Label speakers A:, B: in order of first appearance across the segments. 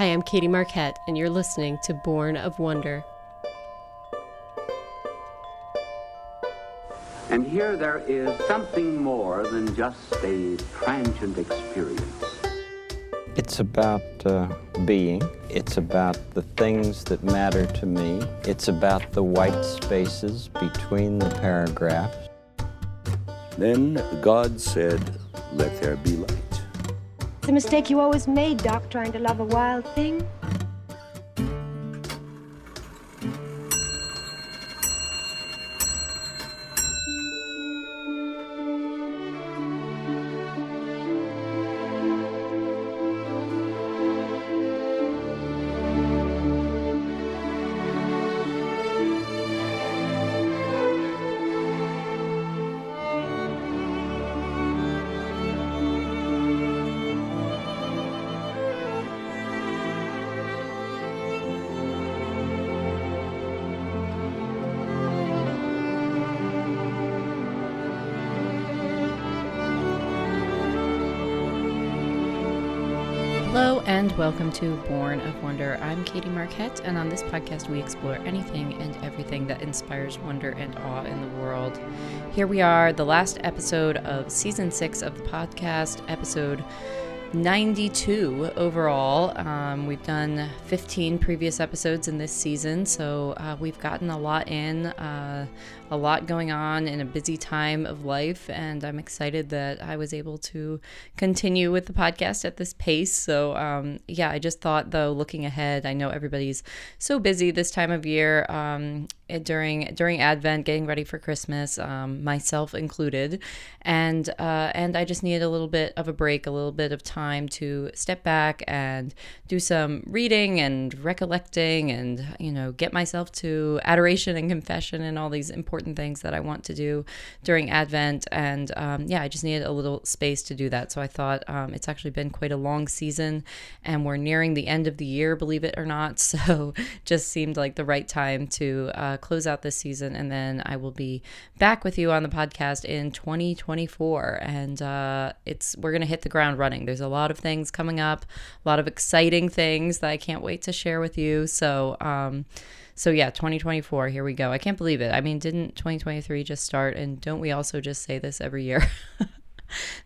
A: Hi, I'm Katie Marquette, and you're listening to Born of Wonder.
B: And here there is something more than just a transient experience.
C: It's about uh, being. It's about the things that matter to me. It's about the white spaces between the paragraphs.
D: Then God said, Let there be light.
E: A mistake you always made, Doc, trying to love a wild thing.
F: And welcome to Born of Wonder. I'm Katie Marquette, and on this podcast, we explore anything and everything that inspires wonder and awe in the world. Here we are, the last episode of season six of the podcast, episode 92 overall. Um, we've done 15 previous episodes in this season, so uh, we've gotten a lot in, uh, a lot going on in a busy time of life, and I'm excited that I was able to continue with the podcast at this pace. So, um, yeah, I just thought though, looking ahead, I know everybody's so busy this time of year. Um, during during Advent, getting ready for Christmas, um, myself included, and uh, and I just needed a little bit of a break, a little bit of time to step back and do some reading and recollecting, and you know get myself to adoration and confession and all these important things that I want to do during Advent, and um, yeah, I just needed a little space to do that. So I thought um, it's actually been quite a long season, and we're nearing the end of the year, believe it or not. So just seemed like the right time to. Uh, close out this season, and then I will be back with you on the podcast in 2024. And uh, it's we're gonna hit the ground running. There's a lot of things coming up, a lot of exciting things that I can't wait to share with you. So. Um, so yeah, 2024, here we go. I can't believe it. I mean, didn't 2023 just start? And don't we also just say this every year?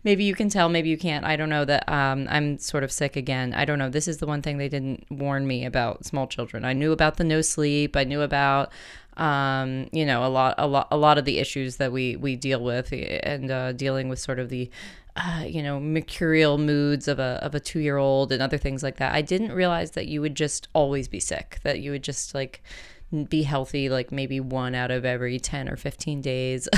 F: maybe you can tell, maybe you can't. I don't know that um, I'm sort of sick again. I don't know. This is the one thing they didn't warn me about small children. I knew about the no sleep. I knew about um, you know a lot a lot a lot of the issues that we we deal with and uh, dealing with sort of the uh, you know mercurial moods of a of a two year old and other things like that. I didn't realize that you would just always be sick. That you would just like be healthy like maybe one out of every 10 or 15 days.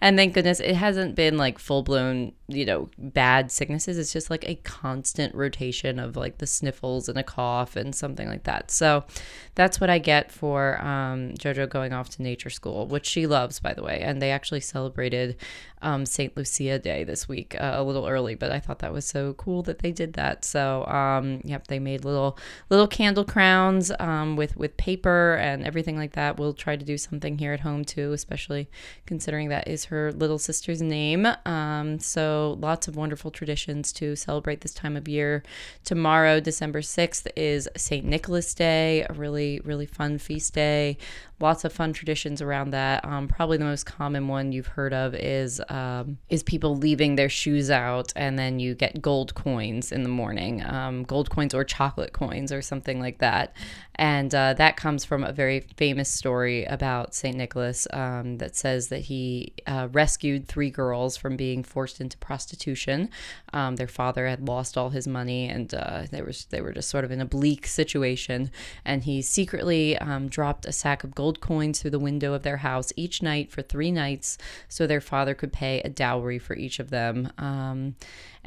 F: And thank goodness it hasn't been like full blown you know bad sicknesses. It's just like a constant rotation of like the sniffles and a cough and something like that. So that's what i get for um, jojo going off to nature school which she loves by the way. And they actually celebrated um, st lucia day this week uh, a little early but i thought that was so cool that they did that. So um, yep they made little little candle crowns um, with with paper and everything like that we'll try to do something here at home too especially considering that is her little sister's name um, so lots of wonderful traditions to celebrate this time of year. Tomorrow, December 6th, is St. Nicholas Day, a really, really fun feast day lots of fun traditions around that. Um, probably the most common one you've heard of is um, is people leaving their shoes out, and then you get gold coins in the morning, um, gold coins or chocolate coins or something like that. And uh, that comes from a very famous story about Saint Nicholas um, that says that he uh, rescued three girls from being forced into prostitution. Um, their father had lost all his money, and uh, they were they were just sort of in a bleak situation. And he secretly um, dropped a sack of gold gold coins through the window of their house each night for three nights so their father could pay a dowry for each of them.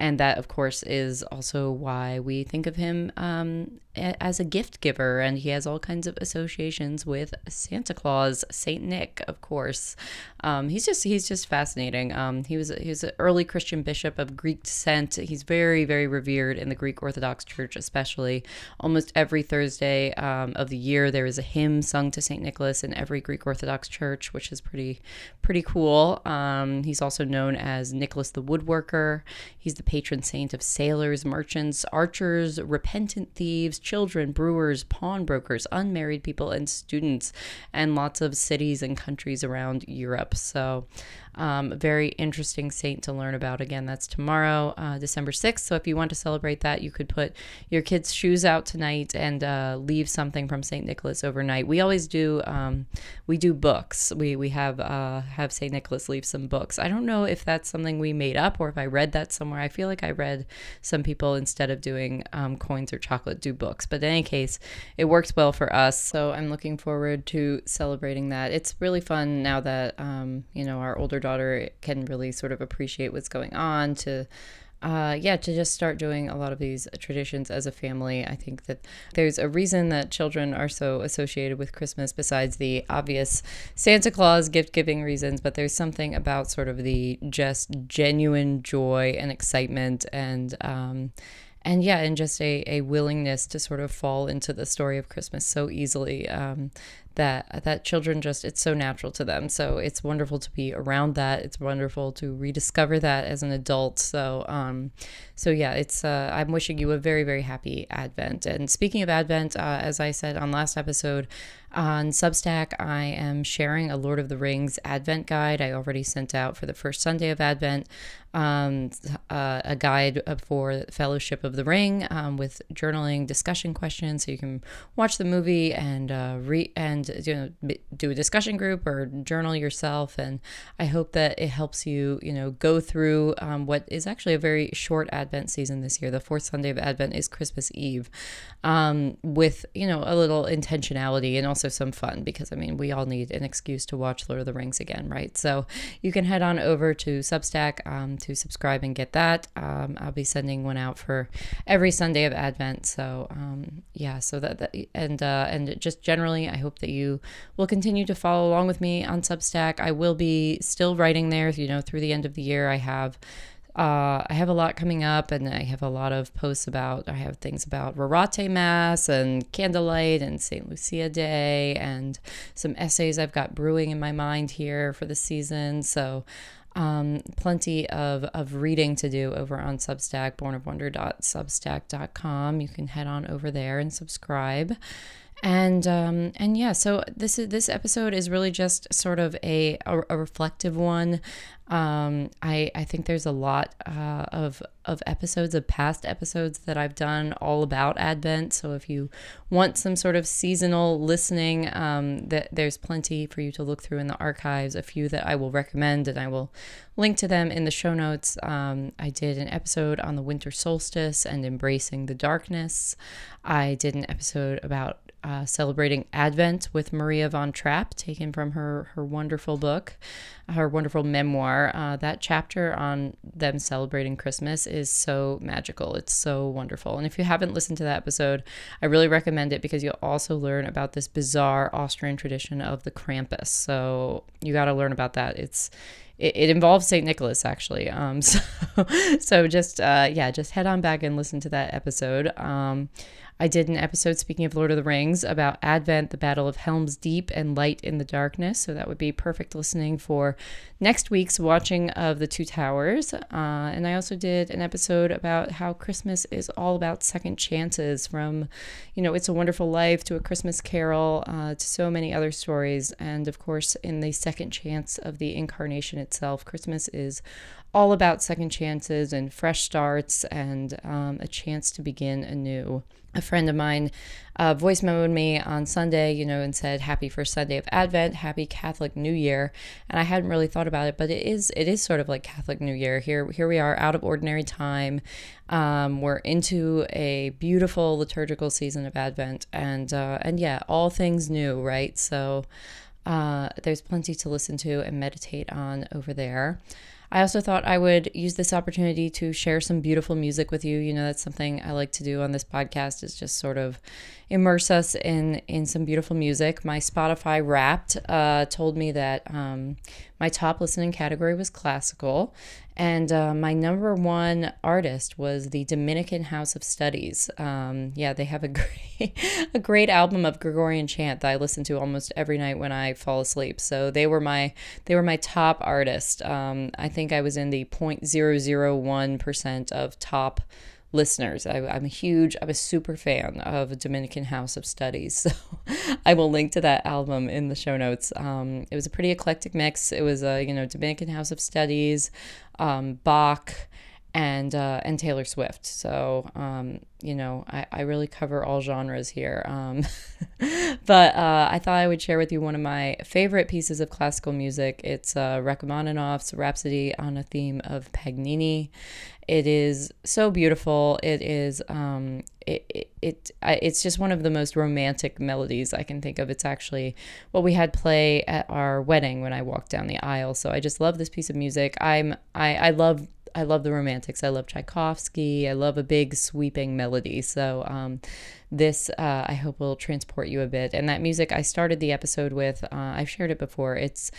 F: And that, of course, is also why we think of him um, as a gift giver. And he has all kinds of associations with Santa Claus, Saint Nick, of course. Um, he's just he's just fascinating. Um, he was he was an early Christian bishop of Greek descent. He's very very revered in the Greek Orthodox Church, especially. Almost every Thursday um, of the year, there is a hymn sung to Saint Nicholas in every Greek Orthodox church, which is pretty pretty cool. Um, he's also known as Nicholas the Woodworker. He's the patron saint of sailors, merchants, archers, repentant thieves, children, brewers, pawnbrokers, unmarried people, and students, and lots of cities and countries around Europe. So, um, very interesting saint to learn about. Again, that's tomorrow, uh, December 6th. So if you want to celebrate that, you could put your kids' shoes out tonight and uh, leave something from St. Nicholas overnight. We always do, um, we do books. We, we have, uh, have St. Nicholas leave some books. I don't know if that's something we made up or if I read that somewhere. I feel like I read some people, instead of doing um, coins or chocolate, do books. But in any case, it works well for us. So I'm looking forward to celebrating that. It's really fun now that, um, you know, our older daughter can really sort of appreciate what's going on to uh, yeah, to just start doing a lot of these traditions as a family. I think that there's a reason that children are so associated with Christmas, besides the obvious Santa Claus gift giving reasons, but there's something about sort of the just genuine joy and excitement and, um, and yeah, and just a, a willingness to sort of fall into the story of Christmas so easily um, that that children just it's so natural to them. So it's wonderful to be around that. It's wonderful to rediscover that as an adult. So um, so yeah, it's uh, I'm wishing you a very very happy Advent. And speaking of Advent, uh, as I said on last episode, on Substack, I am sharing a Lord of the Rings Advent guide. I already sent out for the first Sunday of Advent um, uh, a guide for Fellowship of the Ring um, with journaling discussion questions, so you can watch the movie and uh, read and you know do a discussion group or journal yourself. And I hope that it helps you you know go through um, what is actually a very short Advent season this year. The fourth Sunday of Advent is Christmas Eve, um, with you know a little intentionality and also some fun because I mean we all need an excuse to watch Lord of the Rings again, right? So you can head on over to Substack um, to subscribe and get that. Um, I'll be sending one out for every Sunday of Advent. So um, yeah, so that, that and uh, and just generally, I hope that you will continue to follow along with me on Substack. I will be still writing there. You know, through the end of the year, I have uh, I have a lot coming up, and I have a lot of posts about. I have things about Rorate Mass and Candlelight and St. Lucia Day, and some essays I've got brewing in my mind here for the season. So um, plenty of, of reading to do over on Substack, bornofwonder.substack.com. You can head on over there and subscribe. And um, and yeah, so this is this episode is really just sort of a a, a reflective one. Um, I I think there's a lot uh, of of episodes of past episodes that I've done all about Advent. So if you want some sort of seasonal listening, um, that there's plenty for you to look through in the archives. A few that I will recommend, and I will link to them in the show notes. Um, I did an episode on the winter solstice and embracing the darkness. I did an episode about uh, celebrating Advent with Maria von Trapp, taken from her her wonderful book, her wonderful memoir. Uh, that chapter on them celebrating Christmas is so magical. It's so wonderful. And if you haven't listened to that episode, I really recommend it because you'll also learn about this bizarre Austrian tradition of the Krampus. So you got to learn about that. It's it, involves St. Nicholas actually. Um, so so just uh, yeah, just head on back and listen to that episode. Um, I did an episode, speaking of Lord of the Rings, about Advent, the Battle of Helm's Deep, and Light in the Darkness. So that would be perfect listening for next week's watching of The Two Towers. Uh, and I also did an episode about how Christmas is all about second chances from, you know, It's a Wonderful Life to A Christmas Carol uh, to so many other stories. And of course, in the second chance of the incarnation itself, Christmas is all about second chances and fresh starts and um, a chance to begin anew a friend of mine uh, voice memoed me on Sunday, you know, and said, "Happy first Sunday of Advent, Happy Catholic New Year." And I hadn't really thought about it, but it is it is sort of like Catholic New Year. Here here we are, out of ordinary time. Um, we're into a beautiful liturgical season of Advent, and uh, and yeah, all things new, right? So uh, there's plenty to listen to and meditate on over there. I also thought I would use this opportunity to share some beautiful music with you. You know, that's something I like to do on this podcast is just sort of immerse us in in some beautiful music. My Spotify Wrapped uh, told me that um, my top listening category was classical, And uh, my number one artist was the Dominican House of Studies. Um, yeah, they have a great, a great album of Gregorian chant that I listen to almost every night when I fall asleep. So they were my they were my top artist. Um, I think I was in the 0.001 percent of top listeners. I, am a huge, I'm a super fan of Dominican House of Studies. So I will link to that album in the show notes. Um, it was a pretty eclectic mix. It was a, you know, Dominican House of Studies, um, Bach, and uh, and Taylor Swift. So um, you know, I, I really cover all genres here. Um, but uh, I thought I would share with you one of my favorite pieces of classical music. It's uh, Rachmaninoff's Rhapsody on a theme of Paganini. It is so beautiful. It is um, it, it, it it's just one of the most romantic melodies I can think of. It's actually what we had play at our wedding when I walked down the aisle. So I just love this piece of music. I'm I I love I love the romantics. I love Tchaikovsky. I love a big sweeping melody. So um, this uh, I hope will transport you a bit. And that music I started the episode with. Uh, I've shared it before. It's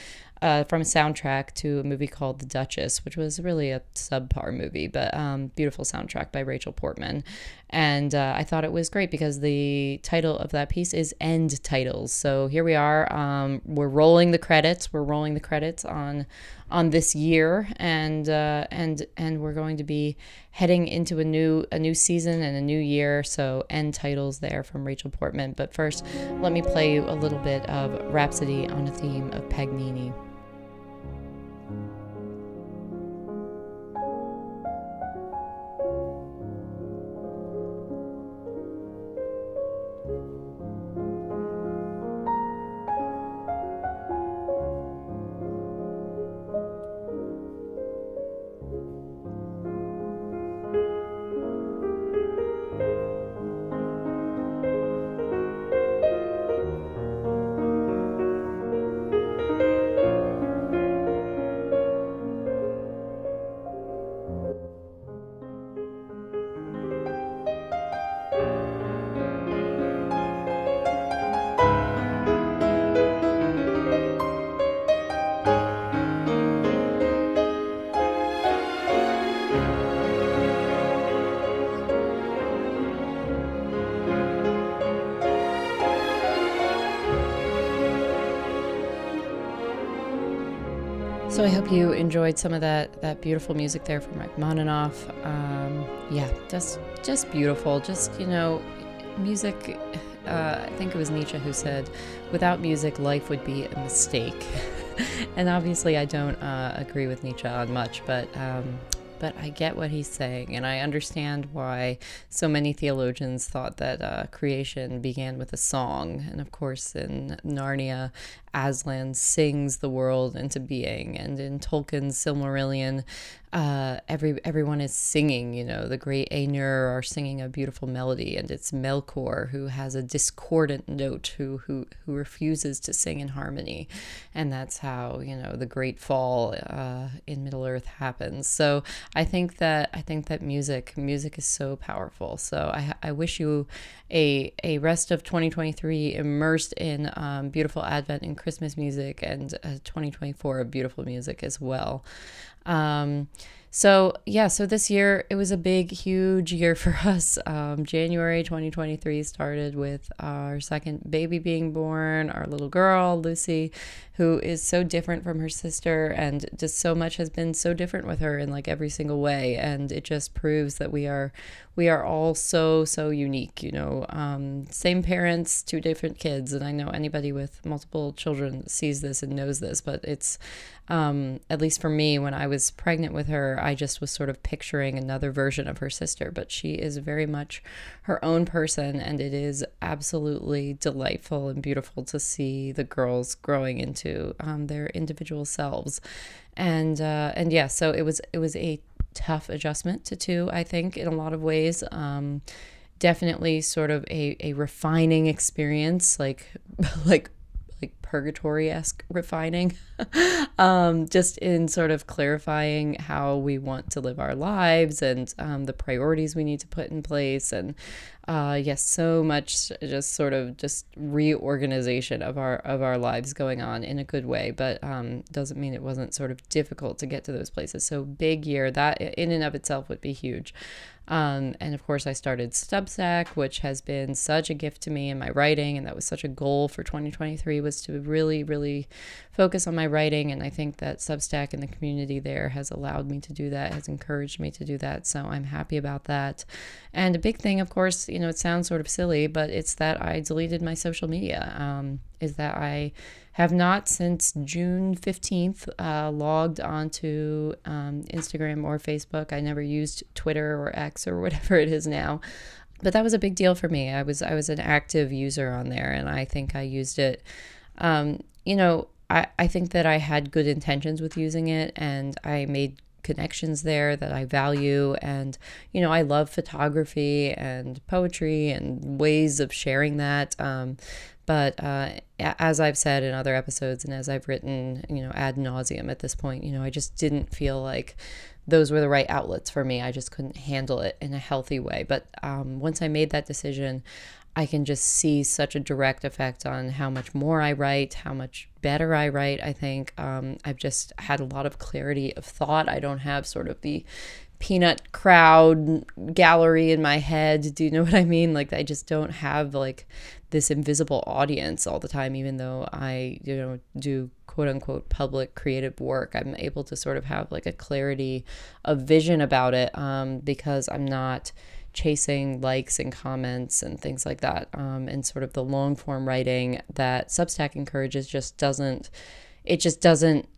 F: uh, from a soundtrack to a movie called The Duchess, which was really a subpar movie, but um, beautiful soundtrack by Rachel Portman. And uh, I thought it was great because the title of that piece is End Titles. So here we are. Um, we're rolling the credits. We're rolling the credits on on this year, and uh, and and we're going to be heading into a new a new season and a new year. So end titles there from Rachel Portman. But first, let me play you a little bit of Rhapsody on a theme of Paganini. So I hope you enjoyed some of that that beautiful music there from Rachmaninoff. Um, yeah, just just beautiful. Just you know, music. Uh, I think it was Nietzsche who said, "Without music, life would be a mistake." and obviously, I don't uh, agree with Nietzsche on much, but um, but I get what he's saying, and I understand why so many theologians thought that uh, creation began with a song. And of course, in Narnia, Aslan sings the world into being, and in Tolkien's Silmarillion, uh, every everyone is singing. You know, the great Ainur are singing a beautiful melody, and it's Melkor who has a discordant note, who who who refuses to sing in harmony, and that's how you know the Great Fall uh, in Middle Earth happens. So I think that I think that music music is so powerful. So I I wish you a a rest of 2023 immersed in um, beautiful Advent and Christmas music, and uh, 2024 beautiful music as well. Um, so, yeah, so this year it was a big, huge year for us. Um, January 2023 started with our second baby being born, our little girl, Lucy, who is so different from her sister, and just so much has been so different with her in like every single way. And it just proves that we are we are all so so unique you know um, same parents two different kids and i know anybody with multiple children sees this and knows this but it's um, at least for me when i was pregnant with her i just was sort of picturing another version of her sister but she is very much her own person and it is absolutely delightful and beautiful to see the girls growing into um, their individual selves and uh, and yeah so it was it was a tough adjustment to two, I think, in a lot of ways. Um, definitely sort of a, a refining experience, like like like purgatory esque refining, um, just in sort of clarifying how we want to live our lives and um, the priorities we need to put in place. And uh, yes, so much just sort of just reorganization of our of our lives going on in a good way, but um, doesn't mean it wasn't sort of difficult to get to those places. So big year that in and of itself would be huge. Um, and of course, I started Substack, which has been such a gift to me in my writing, and that was such a goal for 2023 was to really, really focus on my writing. And I think that Substack and the community there has allowed me to do that, has encouraged me to do that. So I'm happy about that. And a big thing, of course, you know, it sounds sort of silly, but it's that I deleted my social media. Um, is that I have not since June 15th uh, logged onto um, Instagram or Facebook. I never used Twitter or X or whatever it is now. But that was a big deal for me. I was I was an active user on there, and I think I used it. Um, you know, I, I think that I had good intentions with using it, and I made connections there that I value. And, you know, I love photography and poetry and ways of sharing that. Um, but uh, as I've said in other episodes and as I've written, you know, ad nauseum at this point, you know, I just didn't feel like those were the right outlets for me. I just couldn't handle it in a healthy way. But um, once I made that decision, I can just see such a direct effect on how much more I write, how much better I write. I think um, I've just had a lot of clarity of thought. I don't have sort of the peanut crowd gallery in my head. Do you know what I mean? Like I just don't have like this invisible audience all the time, even though I, you know, do quote unquote public creative work. I'm able to sort of have like a clarity of vision about it um, because I'm not chasing likes and comments and things like that. Um, and sort of the long form writing that Substack encourages just doesn't, it just doesn't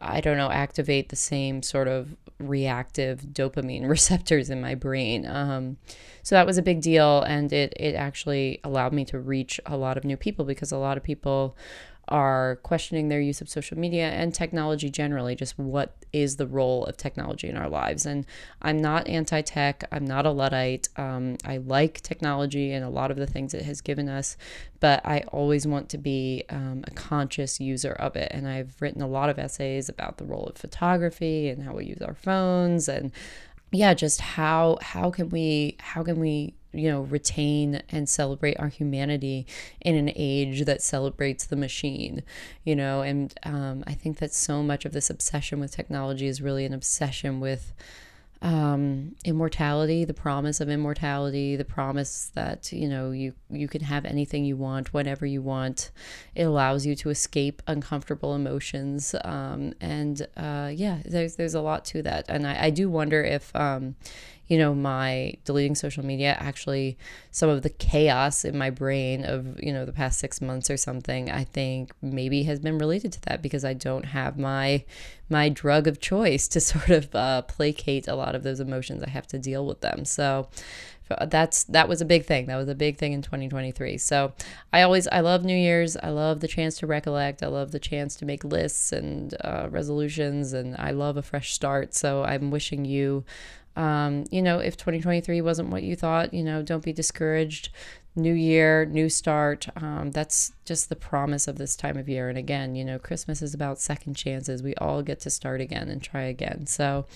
F: I don't know, activate the same sort of reactive dopamine receptors in my brain. Um, so that was a big deal, and it it actually allowed me to reach a lot of new people because a lot of people are questioning their use of social media and technology generally, just what is the role of technology in our lives. And I'm not anti tech, I'm not a Luddite. Um, I like technology and a lot of the things it has given us, but I always want to be um, a conscious user of it. And I've written a lot of essays about the role of photography and how we use our phones and yeah just how how can we how can we you know retain and celebrate our humanity in an age that celebrates the machine you know and um, i think that so much of this obsession with technology is really an obsession with um, immortality, the promise of immortality, the promise that you know you you can have anything you want whenever you want. It allows you to escape uncomfortable emotions, um, and uh, yeah, there's there's a lot to that, and I, I do wonder if um, you know, my deleting social media, actually, some of the chaos in my brain of, you know, the past six months or something, I think maybe has been related to that because I don't have my my drug of choice to sort of uh, placate a lot of those emotions. I have to deal with them. So that's that was a big thing. That was a big thing in 2023. So I always I love New Year's. I love the chance to recollect. I love the chance to make lists and uh, resolutions, and I love a fresh start. So I'm wishing you um, you know, if 2023 wasn't what you thought, you know, don't be discouraged new year, new start. Um, that's just the promise of this time of year. And again, you know, Christmas is about second chances. We all get to start again and try again. So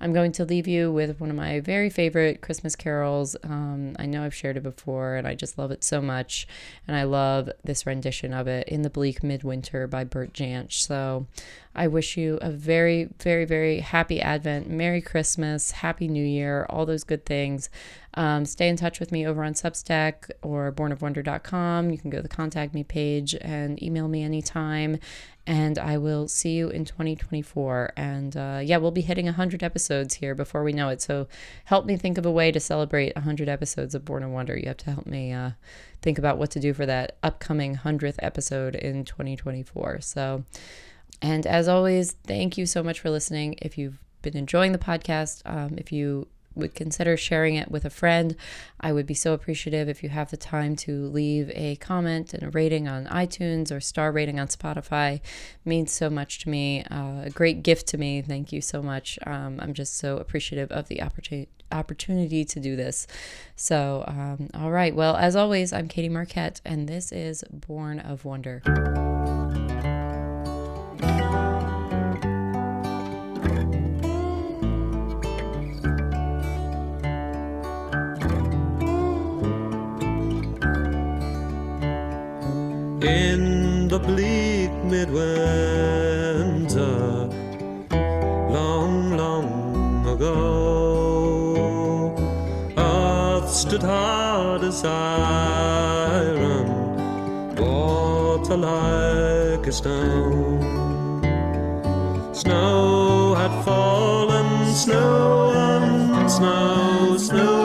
F: I'm going to leave you with one of my very favorite Christmas carols. Um, I know I've shared it before and I just love it so much. And I love this rendition of it, In the Bleak Midwinter by Bert Jansch. So I wish you a very, very, very happy Advent, Merry Christmas, Happy New Year, all those good things. Um, stay in touch with me over on Substack or bornofwonder.com. You can go to the contact me page and email me anytime. And I will see you in 2024. And uh, yeah, we'll be hitting 100 episodes here before we know it. So help me think of a way to celebrate 100 episodes of Born of Wonder. You have to help me uh, think about what to do for that upcoming 100th episode in 2024. So, and as always, thank you so much for listening. If you've been enjoying the podcast, um, if you would consider sharing it with a friend. I would be so appreciative if you have the time to leave a comment and a rating on iTunes or star rating on Spotify. It means so much to me. Uh, a great gift to me. Thank you so much. Um, I'm just so appreciative of the opportunity opportunity to do this. So, um, all right. Well, as always, I'm Katie Marquette, and this is Born of Wonder.
G: in the bleak midwinter, long, long ago, Earth stood hard as iron, water like a stone. Snow had fallen, snow and snow, snow.